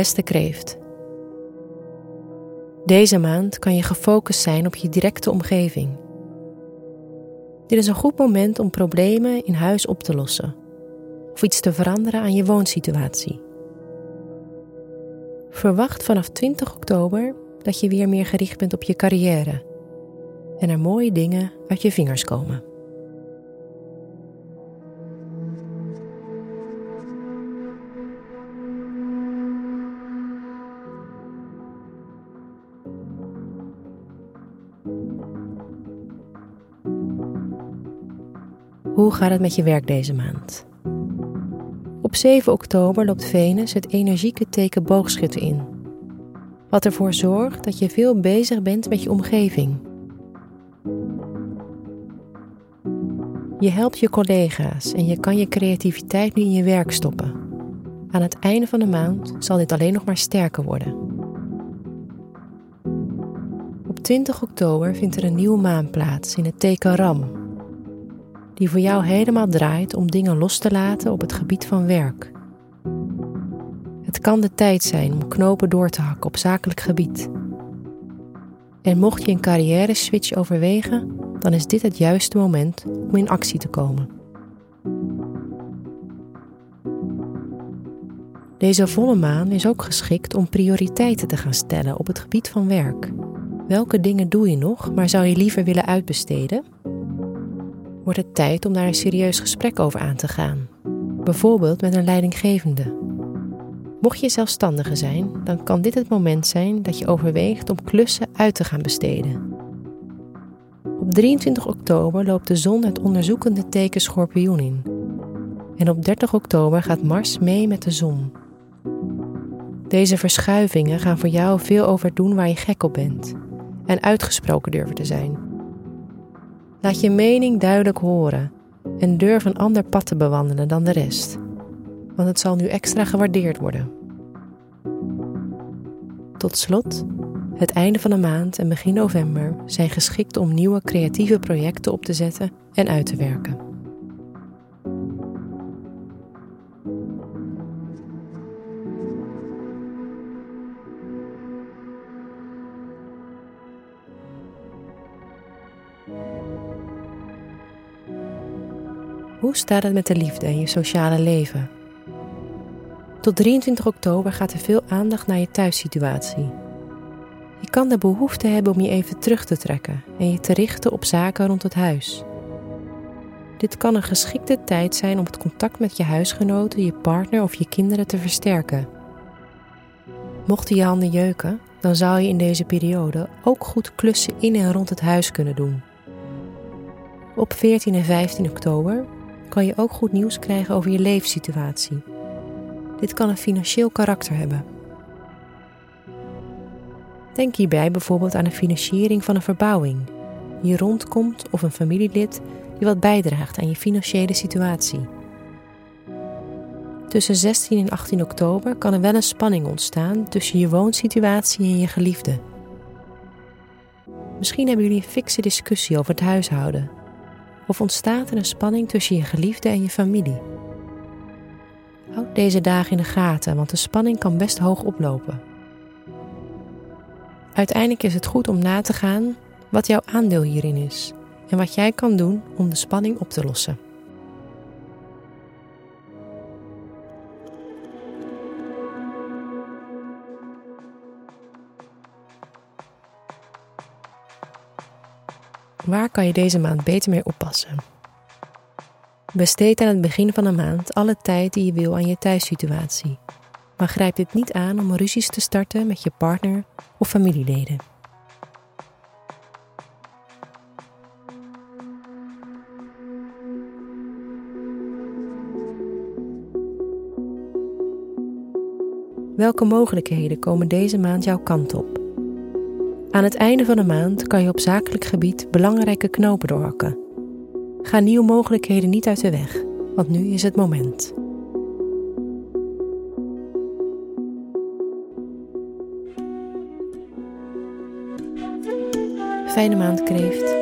beste kreeft. Deze maand kan je gefocust zijn op je directe omgeving. Dit is een goed moment om problemen in huis op te lossen of iets te veranderen aan je woonsituatie. Verwacht vanaf 20 oktober dat je weer meer gericht bent op je carrière en er mooie dingen uit je vingers komen. Hoe gaat het met je werk deze maand? Op 7 oktober loopt Venus het energieke teken boogschutter in, wat ervoor zorgt dat je veel bezig bent met je omgeving. Je helpt je collega's en je kan je creativiteit nu in je werk stoppen. Aan het einde van de maand zal dit alleen nog maar sterker worden. Op 20 oktober vindt er een nieuwe maan plaats in het teken Ram, die voor jou helemaal draait om dingen los te laten op het gebied van werk. Het kan de tijd zijn om knopen door te hakken op zakelijk gebied. En mocht je een carrière switch overwegen, dan is dit het juiste moment om in actie te komen. Deze volle maan is ook geschikt om prioriteiten te gaan stellen op het gebied van werk. Welke dingen doe je nog, maar zou je liever willen uitbesteden? Wordt het tijd om daar een serieus gesprek over aan te gaan, bijvoorbeeld met een leidinggevende. Mocht je zelfstandige zijn, dan kan dit het moment zijn dat je overweegt om klussen uit te gaan besteden. Op 23 oktober loopt de zon het onderzoekende teken schorpioen in. En op 30 oktober gaat Mars mee met de zon. Deze verschuivingen gaan voor jou veel over doen waar je gek op bent en uitgesproken durven te zijn. Laat je mening duidelijk horen en durf een ander pad te bewandelen dan de rest, want het zal nu extra gewaardeerd worden. Tot slot, het einde van de maand en begin november zijn geschikt om nieuwe creatieve projecten op te zetten en uit te werken. Hoe staat het met de liefde en je sociale leven? Tot 23 oktober gaat er veel aandacht naar je thuissituatie. Je kan de behoefte hebben om je even terug te trekken en je te richten op zaken rond het huis. Dit kan een geschikte tijd zijn om het contact met je huisgenoten, je partner of je kinderen te versterken. Mochten je handen jeuken, dan zou je in deze periode ook goed klussen in en rond het huis kunnen doen. Op 14 en 15 oktober kan je ook goed nieuws krijgen over je leefsituatie. Dit kan een financieel karakter hebben. Denk hierbij bijvoorbeeld aan de financiering van een verbouwing die rondkomt of een familielid die wat bijdraagt aan je financiële situatie. Tussen 16 en 18 oktober kan er wel een spanning ontstaan tussen je woonsituatie en je geliefde. Misschien hebben jullie een fikse discussie over het huishouden of ontstaat er een spanning tussen je geliefde en je familie? Houd deze dagen in de gaten, want de spanning kan best hoog oplopen. Uiteindelijk is het goed om na te gaan wat jouw aandeel hierin is en wat jij kan doen om de spanning op te lossen. Waar kan je deze maand beter mee oppassen? Besteed aan het begin van de maand alle tijd die je wil aan je thuissituatie. Maar grijp dit niet aan om ruzies te starten met je partner of familieleden. Welke mogelijkheden komen deze maand jouw kant op? Aan het einde van de maand kan je op zakelijk gebied belangrijke knopen doorhakken. Ga nieuwe mogelijkheden niet uit de weg, want nu is het moment. Fijne maand, kreeft.